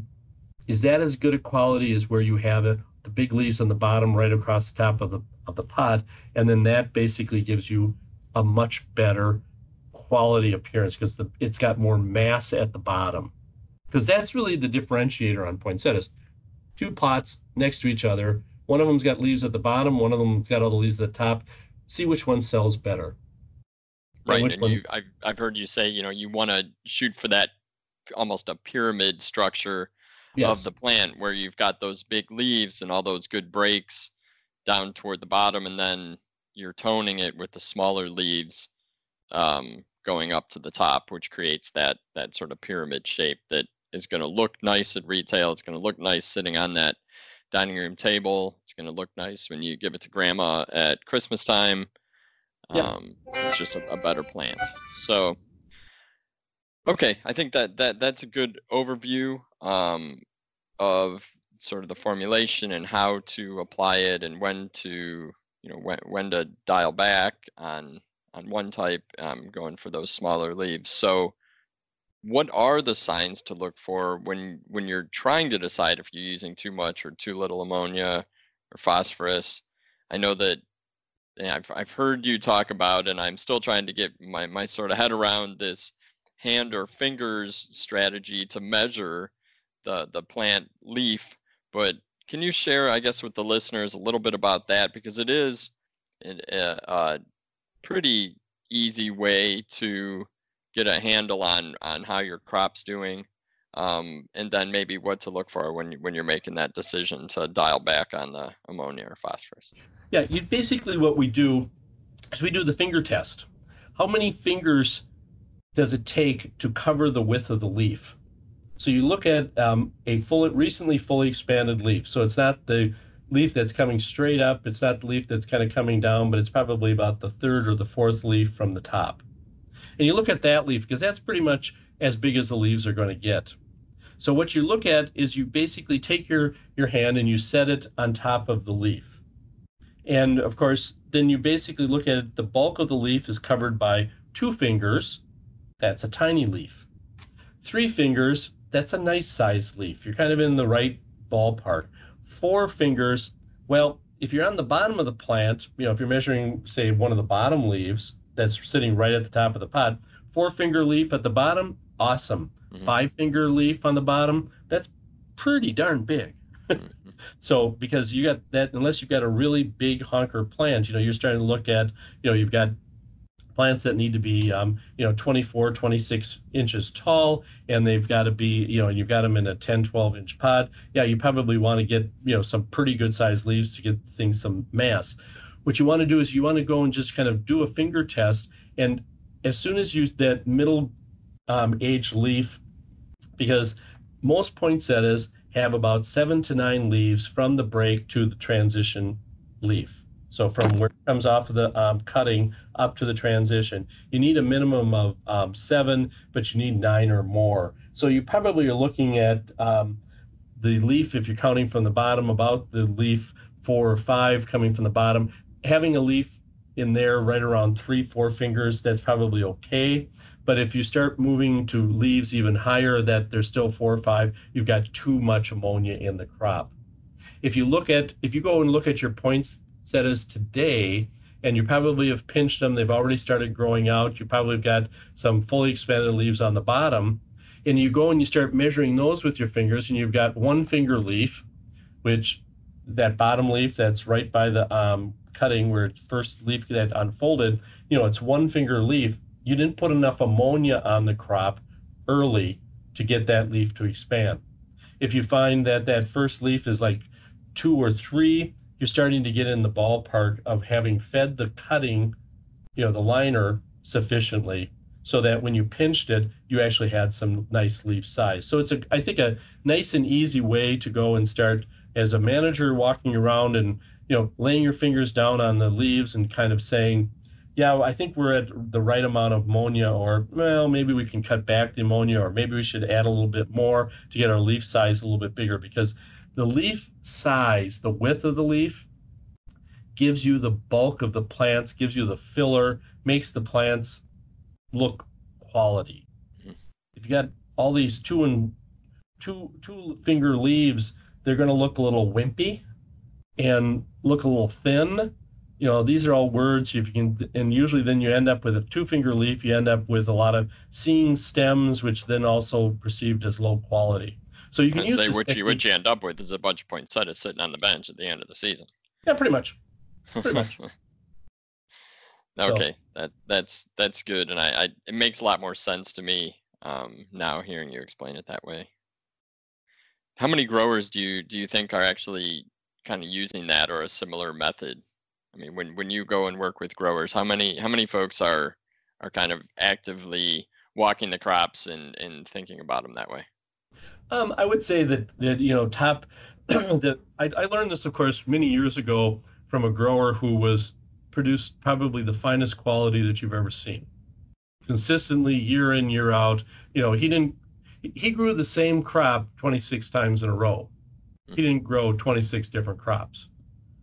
is that as good a quality as where you have it, the big leaves on the bottom right across the top of the of the pot, and then that basically gives you a much better quality appearance because it's got more mass at the bottom. Because that's really the differentiator on poinsettias. Two pots next to each other. One of them's got leaves at the bottom. One of them's got all the leaves at the top. See which one sells better. Right, and, and you, I've I've heard you say you know you want to shoot for that almost a pyramid structure yes. of the plant where you've got those big leaves and all those good breaks down toward the bottom, and then you're toning it with the smaller leaves um, going up to the top, which creates that that sort of pyramid shape that is going to look nice at retail. It's going to look nice sitting on that dining room table. It's going to look nice when you give it to grandma at Christmas time. Yeah. Um, it's just a, a better plant. So, okay, I think that that that's a good overview um, of sort of the formulation and how to apply it and when to you know when when to dial back on on one type, um, going for those smaller leaves. So, what are the signs to look for when when you're trying to decide if you're using too much or too little ammonia or phosphorus? I know that I've I've heard you talk about, and I'm still trying to get my my sort of head around this hand or fingers strategy to measure the the plant leaf. But can you share, I guess, with the listeners a little bit about that because it is a, a pretty easy way to get a handle on on how your crop's doing um, and then maybe what to look for when when you're making that decision to dial back on the ammonia or phosphorus. Yeah, you, basically what we do is we do the finger test. How many fingers does it take to cover the width of the leaf? So you look at um, a full, recently fully expanded leaf. So it's not the leaf that's coming straight up. It's not the leaf that's kind of coming down, but it's probably about the third or the fourth leaf from the top. And you look at that leaf because that's pretty much as big as the leaves are going to get. So what you look at is you basically take your, your hand and you set it on top of the leaf. And of course, then you basically look at it, the bulk of the leaf is covered by two fingers. That's a tiny leaf. Three fingers, that's a nice sized leaf. You're kind of in the right ballpark four fingers, well, if you're on the bottom of the plant, you know, if you're measuring, say, one of the bottom leaves that's sitting right at the top of the pot, four finger leaf at the bottom, awesome. Mm-hmm. Five finger leaf on the bottom, that's pretty darn big. mm-hmm. So because you got that, unless you've got a really big honker plant, you know, you're starting to look at, you know, you've got plants that need to be um, you know 24 26 inches tall and they've got to be you know you've got them in a 10 12 inch pot yeah you probably want to get you know some pretty good sized leaves to get things some mass. What you want to do is you want to go and just kind of do a finger test and as soon as you that middle um, age leaf because most poinsettias have about seven to nine leaves from the break to the transition leaf so from where it comes off of the um, cutting up to the transition, you need a minimum of um, seven, but you need nine or more. So you probably are looking at um, the leaf, if you're counting from the bottom, about the leaf four or five coming from the bottom. Having a leaf in there right around three, four fingers, that's probably okay. But if you start moving to leaves even higher, that there's still four or five, you've got too much ammonia in the crop. If you look at, if you go and look at your points as today, and you probably have pinched them. They've already started growing out. You probably have got some fully expanded leaves on the bottom. And you go and you start measuring those with your fingers, and you've got one finger leaf, which that bottom leaf that's right by the um, cutting where first leaf that unfolded, you know, it's one finger leaf. You didn't put enough ammonia on the crop early to get that leaf to expand. If you find that that first leaf is like two or three, you're starting to get in the ballpark of having fed the cutting, you know, the liner sufficiently so that when you pinched it, you actually had some nice leaf size. So it's a, I think, a nice and easy way to go and start as a manager walking around and you know laying your fingers down on the leaves and kind of saying, yeah, I think we're at the right amount of ammonia, or well, maybe we can cut back the ammonia, or maybe we should add a little bit more to get our leaf size a little bit bigger because the leaf size, the width of the leaf, gives you the bulk of the plants, gives you the filler, makes the plants look quality. If you got all these two and two two finger leaves, they're going to look a little wimpy. and look a little thin. You know, these are all words you can, and usually then you end up with a two finger leaf. You end up with a lot of seeing stems, which then also perceived as low quality. So you can use say what you what you end up with is a bunch of poinsettias sitting on the bench at the end of the season. Yeah, pretty much. Pretty much. okay, so. that that's that's good, and I, I it makes a lot more sense to me um, now hearing you explain it that way. How many growers do you do you think are actually kind of using that or a similar method? I mean, when when you go and work with growers, how many how many folks are are kind of actively walking the crops and and thinking about them that way? Um, I would say that that you know top that I, I learned this of course many years ago from a grower who was produced probably the finest quality that you've ever seen. Consistently year in year out you know he didn't he grew the same crop 26 times in a row. He didn't grow 26 different crops.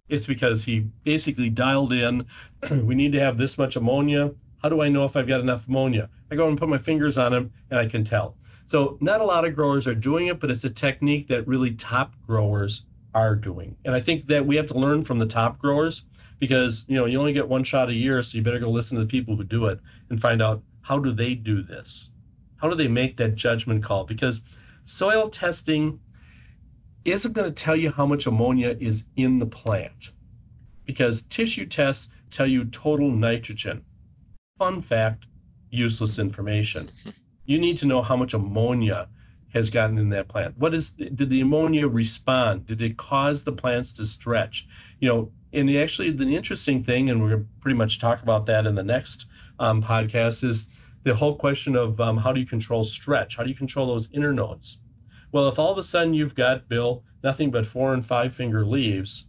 It's because he basically dialed in we need to have this much ammonia. How do i know if i've got enough ammonia? I go and put my fingers on him and i can tell so not a lot of growers are doing it but it's a technique that really top growers are doing and i think that we have to learn from the top growers because you know you only get one shot a year so you better go listen to the people who do it and find out how do they do this? How do they make that judgment call? Because soil testing isn't going to tell you how much ammonia is in the plant because tissue tests tell you total nitrogen. Fun fact, useless information. You need to know how much ammonia has gotten in that plant. What is did the ammonia respond? Did it cause the plants to stretch? You know, and actually the interesting thing, and we're pretty much talk about that in the next um, podcast, is the whole question of um, how do you control stretch? How do you control those internodes? Well, if all of a sudden you've got, Bill, nothing but four and five finger leaves,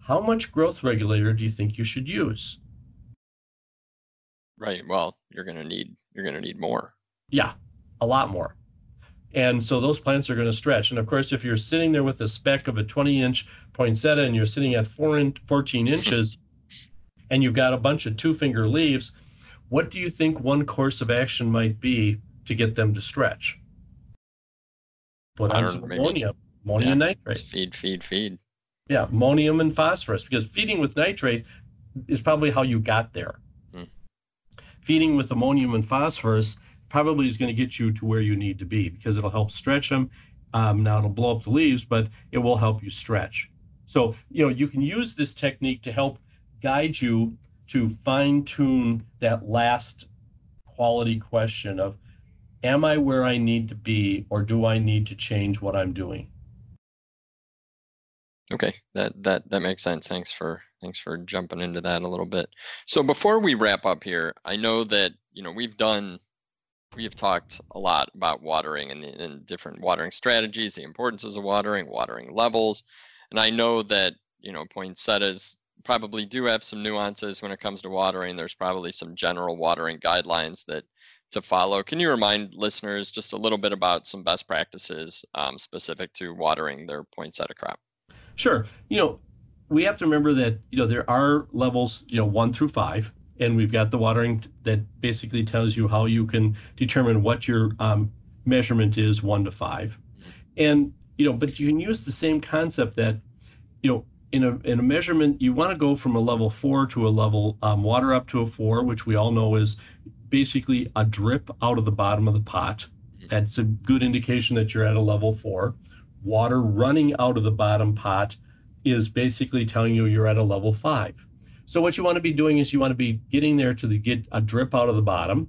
how much growth regulator do you think you should use? Right. Well, you're going to need you're going to need more. Yeah, a lot more. And so those plants are going to stretch. And of course, if you're sitting there with a spec of a 20 inch poinsettia and you're sitting at four in, 14 inches and you've got a bunch of two finger leaves, what do you think one course of action might be to get them to stretch? Put on some ammonium, ammonium yeah, nitrate. Feed, feed, feed. Yeah, ammonium and phosphorus, because feeding with nitrate is probably how you got there. Hmm. Feeding with ammonium and phosphorus probably is going to get you to where you need to be because it'll help stretch them. Um, now it'll blow up the leaves, but it will help you stretch. So, you know, you can use this technique to help guide you to fine tune that last quality question of am I where I need to be or do I need to change what I'm doing? Okay, that that that makes sense. Thanks for thanks for jumping into that a little bit. So before we wrap up here, I know that you know we've done we've talked a lot about watering and, and different watering strategies, the importances of watering, watering levels, and I know that you know poinsettias probably do have some nuances when it comes to watering. There's probably some general watering guidelines that to follow. Can you remind listeners just a little bit about some best practices um, specific to watering their poinsettia crop? Sure. You know, we have to remember that you know there are levels, you know, one through five, and we've got the watering that basically tells you how you can determine what your um, measurement is, one to five, and you know, but you can use the same concept that you know in a in a measurement, you want to go from a level four to a level um, water up to a four, which we all know is basically a drip out of the bottom of the pot. That's a good indication that you're at a level four. Water running out of the bottom pot is basically telling you you're at a level five. So what you want to be doing is you want to be getting there to the, get a drip out of the bottom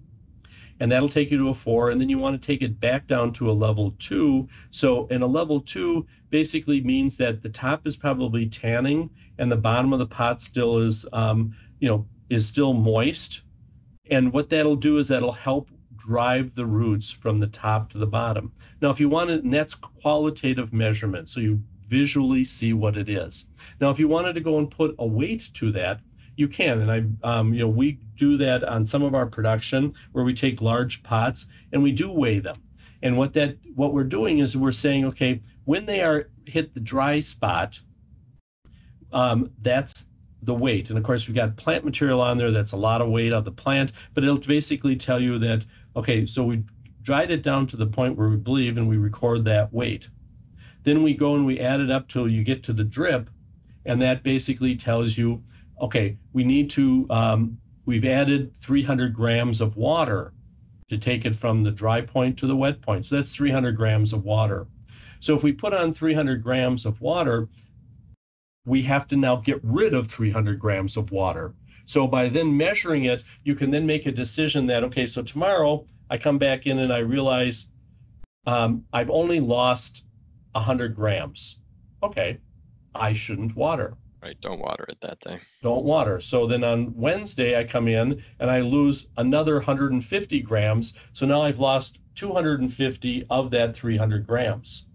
and that'll take you to a four. And then you want to take it back down to a level two. So in a level two basically means that the top is probably tanning and the bottom of the pot still is, um, you know, is still moist. And what that'll do is that'll help drive the roots from the top to the bottom. Now, if you want it, and that's qualitative measurement, so you visually see what it is. Now, if you wanted to go and put a weight to that, you can. And I, um, you know, we do that on some of our production where we take large pots and we do weigh them. And what that, what we're doing is we're saying, okay, when they are hit the dry spot, um, that's the weight. And of course, we've got plant material on there that's a lot of weight of the plant, but it'll basically tell you that, okay, so we dried it down to the point where we believe and we record that weight. Then we go and we add it up till you get to the drip and that basically tells you, okay, we need to, um, we've added 300 grams of water to take it from the dry point to the wet point. So that's 300 grams of water. So if we put on 300 grams of water, we have to now get rid of 300 grams of water. So by then measuring it, you can then make a decision that, okay, so tomorrow I come back in and I realize um, I've only lost 100 grams. Okay, I shouldn't water. Right, don't water it that day. Don't water. So then on Wednesday, I come in and I lose another 150 grams. So now I've lost 250 of that 300 grams.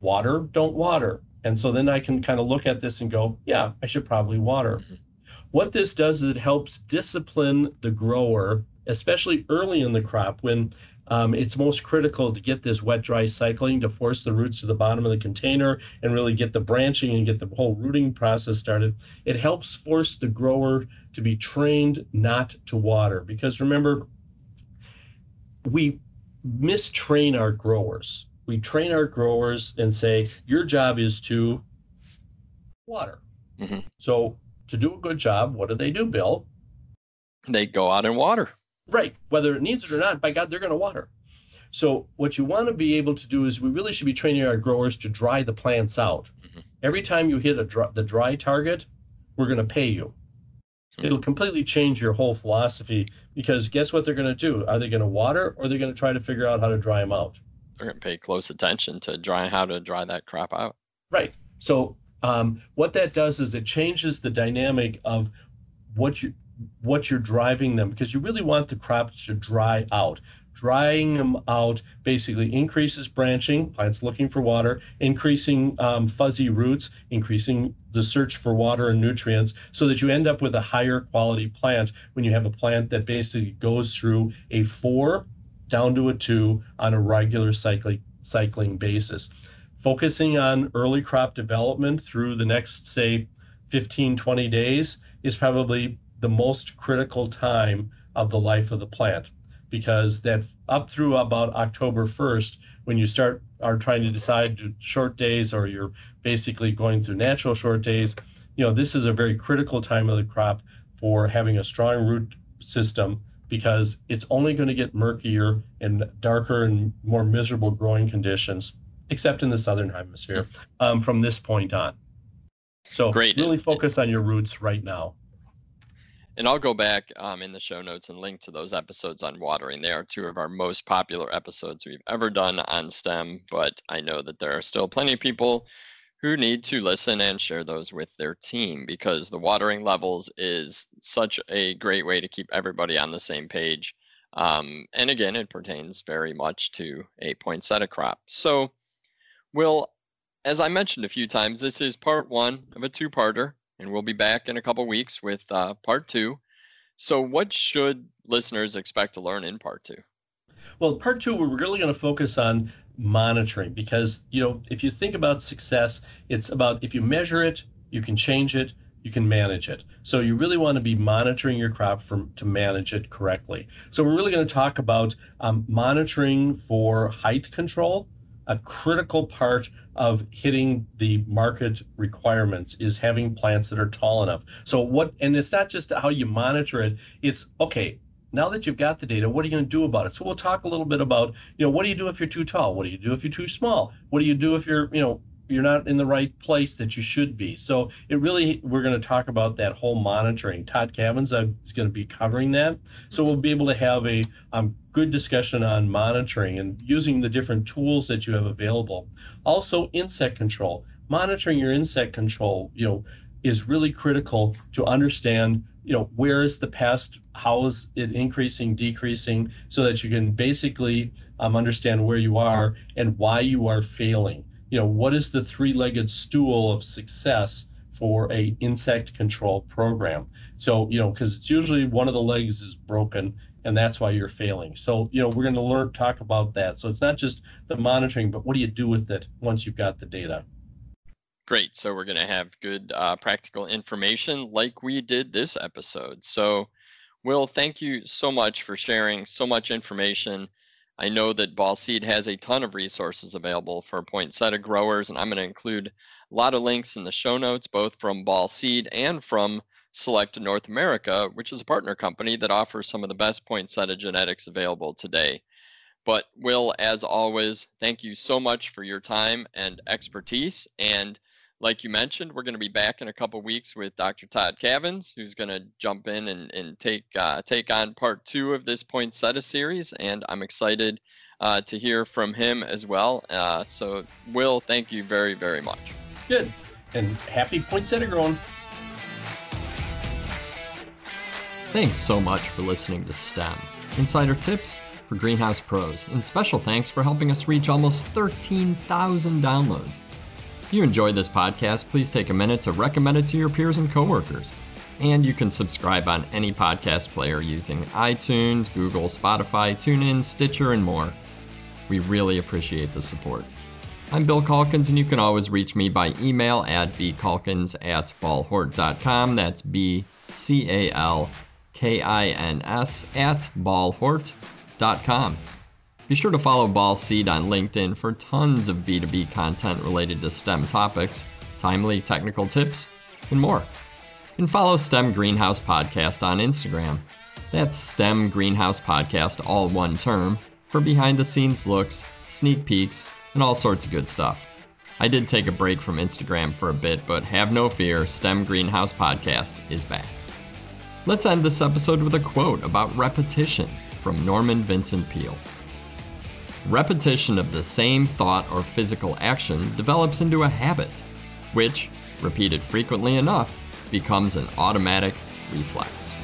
Water, don't water. And so then I can kind of look at this and go, yeah, I should probably water. Mm-hmm. What this does is it helps discipline the grower, especially early in the crop when um, it's most critical to get this wet dry cycling to force the roots to the bottom of the container and really get the branching and get the whole rooting process started. It helps force the grower to be trained not to water because remember, we mistrain our growers. We train our growers and say, your job is to water. Mm-hmm. So, to do a good job, what do they do, Bill? They go out and water. Right. Whether it needs it or not, by God, they're going to water. So what you want to be able to do is we really should be training our growers to dry the plants out. Mm-hmm. Every time you hit a dry, the dry target, we're going to pay you. Mm-hmm. It'll completely change your whole philosophy because guess what they're going to do? Are they going to water or they're they going to try to figure out how to dry them out? They're going to pay close attention to dry how to dry that crop out. Right. So um, what that does is it changes the dynamic of what you what you're driving them because you really want the crops to dry out. Drying them out basically increases branching, plants looking for water, increasing um, fuzzy roots, increasing the search for water and nutrients, so that you end up with a higher quality plant when you have a plant that basically goes through a four down to a two on a regular cycling, cycling basis. Focusing on early crop development through the next, say, 15, 20 days is probably the most critical time of the life of the plant because that up through about October 1st, when you start are trying to decide short days or you're basically going through natural short days, you know, this is a very critical time of the crop for having a strong root system because it's only going to get murkier and darker and more miserable growing conditions, except in the southern hemisphere, um, from this point on. So Great. really focus on your roots right now. And I'll go back um, in the show notes and link to those episodes on watering. They are two of our most popular episodes we've ever done on STEM, but I know that there are still plenty of people who need to listen and share those with their team because the watering levels is such a great way to keep everybody on the same page. Um, and again, it pertains very much to a poinsettia crop. So, Will, as I mentioned a few times, this is part one of a two parter and we'll be back in a couple weeks with uh, part two. So, what should listeners expect to learn in part two? Well, part two, we're really going to focus on monitoring because, you know, if you think about success, it's about if you measure it, you can change it, you can manage it. So you really want to be monitoring your crop from to manage it correctly. So we're really going to talk about um, monitoring for height control a critical part of hitting the market requirements is having plants that are tall enough. So what and it's not just how you monitor it, it's okay, now that you've got the data, what are you going to do about it? So we'll talk a little bit about, you know, what do you do if you're too tall? What do you do if you're too small? What do you do if you're, you know, you're not in the right place that you should be. So it really, we're going to talk about that whole monitoring. Todd Cavins uh, is going to be covering that. So we'll be able to have a um, good discussion on monitoring and using the different tools that you have available. Also, insect control. Monitoring your insect control, you know, is really critical to understand, you know, where is the pest, how is it increasing, decreasing, so that you can basically um, understand where you are and why you are failing you know, what is the three-legged stool of success for a insect control program? So, you know, because it's usually one of the legs is broken and that's why you're failing. So, you know, we're going to learn talk about that. So it's not just the monitoring, but what do you do with it once you've got the data? Great. So we're going to have good uh, practical information like we did this episode. So, Will, thank you so much for sharing so much information I know that Ball Seed has a ton of resources available for poinsettia growers, and I'm going to include a lot of links in the show notes, both from Ball Seed and from Selecta North America, which is a partner company that offers some of the best poinsettia genetics available today. But, Will, as always, thank you so much for your time and expertise. And like you mentioned, we're going to be back in a couple weeks with Dr. Todd Cavins, who's going to jump in and, and take uh, take on part two of this poinsettia series, and I'm excited uh, to hear from him as well. Uh, so, Will, thank you very very much. Good, and happy poinsettia growing. Thanks so much for listening to STEM Insider Tips for Greenhouse Pros, and special thanks for helping us reach almost 13,000 downloads. If you enjoyed this podcast, please take a minute to recommend it to your peers and coworkers. And you can subscribe on any podcast player using iTunes, Google, Spotify, TuneIn, Stitcher, and more. We really appreciate the support. I'm Bill Calkins, and you can always reach me by email at bcalkins at ballhort.com. That's B C A L K I N S at ballhort.com. Be sure to follow Ball Seed on LinkedIn for tons of B2B content related to STEM topics, timely technical tips, and more. And follow STEM Greenhouse Podcast on Instagram. That's STEM Greenhouse Podcast, all one term, for behind the scenes looks, sneak peeks, and all sorts of good stuff. I did take a break from Instagram for a bit, but have no fear, STEM Greenhouse Podcast is back. Let's end this episode with a quote about repetition from Norman Vincent Peale. Repetition of the same thought or physical action develops into a habit, which, repeated frequently enough, becomes an automatic reflex.